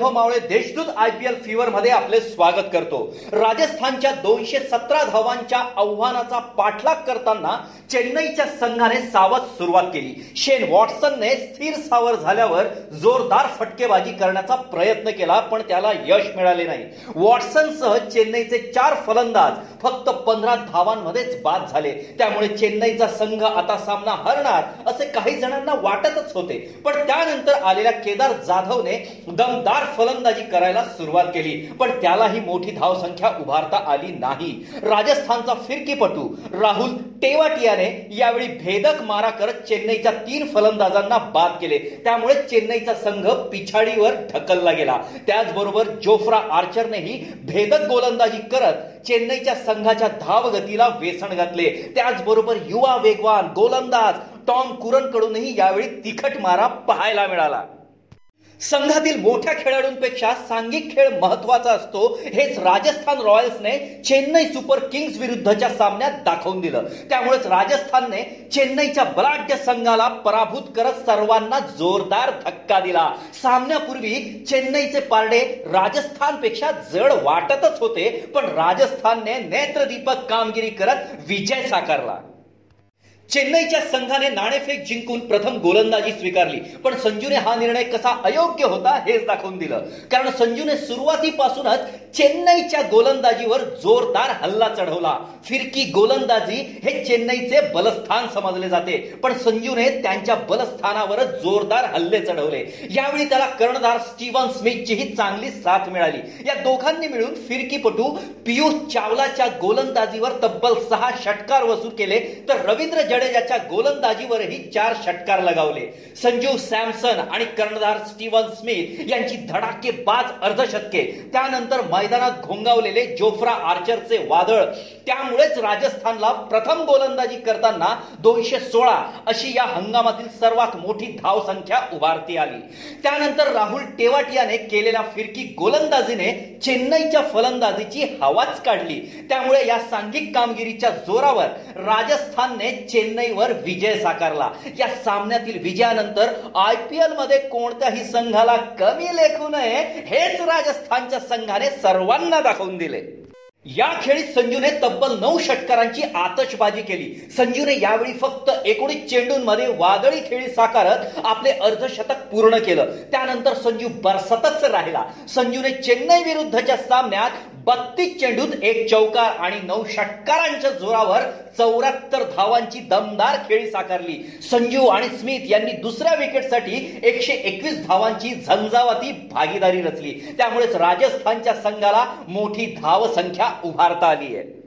Vaibhav Mavale Deshdoot I P L fever मध्ये आपले स्वागत करतो. राजस्थानच्या दोनशे सतरा धावांच्या आव्हानाचा पाठलाग करताना चेन्नईच्या संघाने सावध सुरुवात केली. शेन वॉटसनने स्थिर सावर झाल्यावर जोरदार फटकेबाजी करण्याचा प्रयत्न केला पण त्याला यश मिळाले नाही. वॉटसनसह चेन्नईचे चार फलंदाज फक्त पंधरा धावांमध्येच बाद झाले. त्यामुळे चेन्नईचा संघ आता सामना हरणार असे काही जणांना वाटतच होते. पण त्यानंतर आलेल्या केदार जाधवने दमदार फलंदाजी करायला सुरुवात केली पण त्यालाही मोठी धावसंख्या उभारता आली नाही. राजस्थानचा फिरकीपटू राहुल टेवाटियाने यावेळी भेदक मारा करत चेन्नईच्या तीन फलंदाजांना बाद केले. त्यामुळे चेन्नईचा संघ पिछाडीवर ढकलला गेला. त्याचबरोबर जोफ्रा आर्चरनेही भेदक गोलंदाजी करत चेन्नईच्या संघाच्या धावगतीला वेसण घातले. त्याचबरोबर युवा वेगवान गोलंदाज टॉम कुरनकडूनही यावेळी तिखट मारा पाहायला मिळाला. संघातील मोठ्या खेळाडूंपेक्षा सांघिक खेळ महत्त्वाचा असतो. हेच राजस्थान रॉयल्सने चेन्नई सुपर किंग्स विरुद्धच्या सामन्यात दाखवून दिलं. त्यामुळेच राजस्थानने चेन्नईच्या बलाढ्य संघाला पराभूत करत सर्वांना जोरदार धक्का दिला. सामन्यापूर्वी चेन्नईचे पारडे राजस्थानपेक्षा जड वाटतच होते पण राजस्थानने नेत्रदीपक कामगिरी करत विजय साकारला. चेन्नईच्या संघाने नाणेफेक जिंकून प्रथम गोलंदाजी स्वीकारली. पण संजूने हा निर्णय कसा अयोग्य होता हेच दाखवून दिलं. कारण संजूने सुरुवातीपासूनच चेन्नईच्या गोलंदाजीवर जोरदार हल्ला चढवला. फिरकी गोलंदाजी हे चेन्नईचे बलस्थान समजले जाते. पण संजूने त्यांच्या बलस्थानावरच जोरदार हल्ले चढवले. यावेळी त्याला कर्णधार स्टीवन स्मिथचीही चांगली साथ मिळाली. या दोघांनी मिळून फिरकीपटू पियुष चावलाच्या गोलंदाजीवर तब्बल सहा षटकार वसूल केले. तर रवींद्र जडेजाच्या गोलंदाजीवरही चार षटकार लगावले. संजू सॅमसन आणि कर्णधार स्टीव्हन स्मिथ यांची धडाकेबाज अर्धशतके. त्यानंतर मैदानात घोंगावलेले जोफ्रा आर्चरचे वादळ. त्यामुळेच राजस्थानला प्रथम गोलंदाजी करताना दोनशे सोळा अशी या हंगामातील सर्वात मोठी धावसंख्या उभारती आली. त्यानंतर राहुल टेवाटियाने केलेल्या फिरकी गोलंदाजीने चेन्नईच्या फलंदाजीची हवाच काढली. त्यामुळे या सांघिक कामगिरीच्या जोरावर राजस्थानने चेन्नईवर विजय साकारला. या सामन्यातील विजयानंतर आय पी मध्ये कोणत्याही संघाला कमी लेखू नये हेच राजस्थानच्या संघाने सर्वांना दाखवून दिले. या खेळी संजूने तब्बल नऊ षटकारांची आतषबाजी केली. संजूने यावेळी फक्त एकोणीस चेंडूंमध्ये वादळी खेळी साकारत आपले अर्धशतक पूर्ण केलं. त्यानंतर संजू बरसतच राहिला. संजूने चेन्नई विरुद्धच्या सामन्यात बत्तीस चेंडूत एक चौकार आणि नऊ षटकारांच्या जोरावर चौऱ्याहत्तर धावांची दमदार खेळी साकारली. संजू आणि स्मिथ यांनी दुसऱ्या विकेटसाठी एकशे एकवीस धावांची झंझावाती भागीदारी रचली. त्यामुळेच राजस्थानच्या संघाला मोठी धावसंख्या उभारता आली आहे.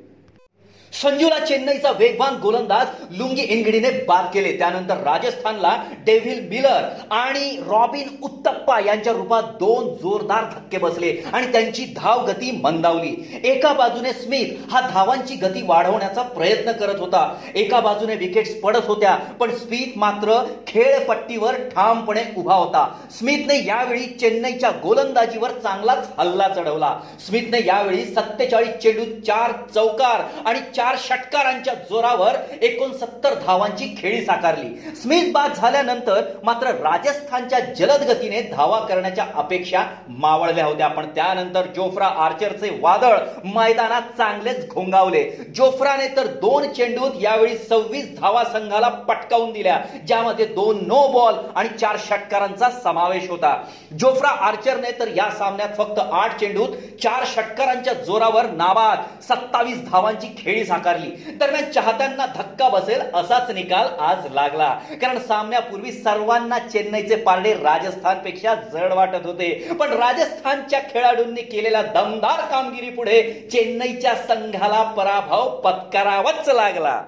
संजूला चेन्नईचा वेगवान गोलंदाज लुंगी इनगिडीने बाद केले. त्यानंतर राजस्थानला डेव्हिल मिलर आणि रॉबिन उत्तप्पा यांच्या रूपात दोन जोरदार धक्के बसले आणि त्यांची धाव गती मंदावली. एका बाजूने स्मिथ हा धावांची गती वाढवण्याचा प्रयत्न करत होता. एका बाजूने विकेट्स पडत होत्या पण स्मिथ मात्र खेळपट्टीवर ठामपणे उभा होता. स्मिथने यावेळी चेन्नईच्या गोलंदाजीवर चांगलाच हल्ला चढवला. स्मिथने यावेळी सत्तेचाळीस चेंडू चार चौकार आणि चार षटकारांच्या जोरावर एकोणसत्तर धावांची खेळी साकारली. स्मिथ बाद झाल्यानंतर मात्र राजस्थानच्या जलद गतीने धावा करण्याच्या अपेक्षा मावळल्या होत्या. पण त्यानंतर जोफ्रा आर्चरचे वादळ मैदानात चांगलेच घोंगावले. जोफ्राने तर दोन चेंडूत यावेळी सव्वीस धावा संघाला पटकावून दिल्या ज्यामध्ये दोन नो बॉल आणि चार षटकारांचा समावेश होता. जोफ्रा आर्चरने तर या सामन्यात फक्त आठ चेंडूत चार षटकारांच्या जोरावर नाबाद सत्तावीस धावांची खेळी साकारली. दरम्यान चाहत्यांना धक्का बसेल असाच निकाल आज लागला. कारण सामन्यापूर्वी सर्वांना चेन्नईचे पारडे राजस्थानपेक्षा जड वाटत होते. पण राजस्थानच्या खेळाडूंनी केलेल्या दमदार कामगिरी पुढे चेन्नईच्या संघाला पराभव पत्करावाच लागला.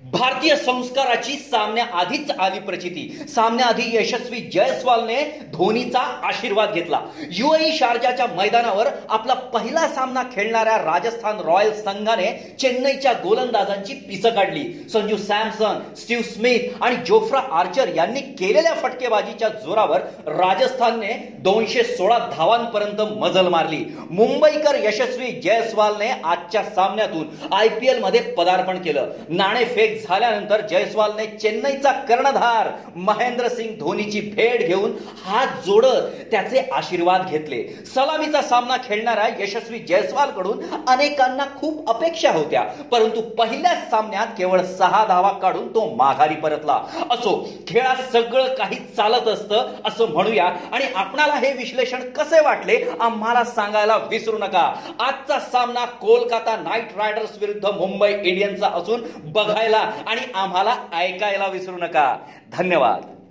भारतीय संस्काराची सामन्याआधीच आली प्रचिती. सामन्याआधी यशस्वी जयस्वालने धोनीचा आशीर्वाद घेतला. युएई शारजाच्या मैदानावर आपला पहिला सामना खेळणाऱ्या राजस्थान रॉयल्स संघाने चेन्नईच्या गोलंदाजांची पिसं काढली. संजू सॅमसन स्टीव्ह स्मिथ आणि जोफ्रा आर्चर यांनी केलेल्या फटकेबाजीच्या जोरावर राजस्थानने दोनशे सोळा धावांपर्यंत मजल मारली. मुंबईकर यशस्वी जयस्वालने आजच्या सामन्यातून आय पी एलमध्ये पदार्पण केलं. नाणेफेक झाल्यानंतर जयस्वालने चेन्नईचा कर्णधार महेंद्रसिंग धोनीची भेट घेऊन हा हात जोडत त्याचे आशीर्वाद घेतले. सलामीचा सामना खेळणाऱ्या यशस्वी जयस्वालकडून अनेकांना खूप अपेक्षा होत्या. परंतु पहिल्याच सामन्यात केवळ सहा धावा काढून तो माघारी परतला. असो खेळात सगळं काही चालत असतं असं म्हणूया. आणि आपणाला हे विश्लेषण कसे वाटले आम्हाला सांगायला विसरू नका. आजचा सामना कोलकाता नाईट रायडर्स विरुद्ध मुंबई इंडियन्सचा असून बघायला आणि आम्हाला ऐकायला विसरू नका. धन्यवाद.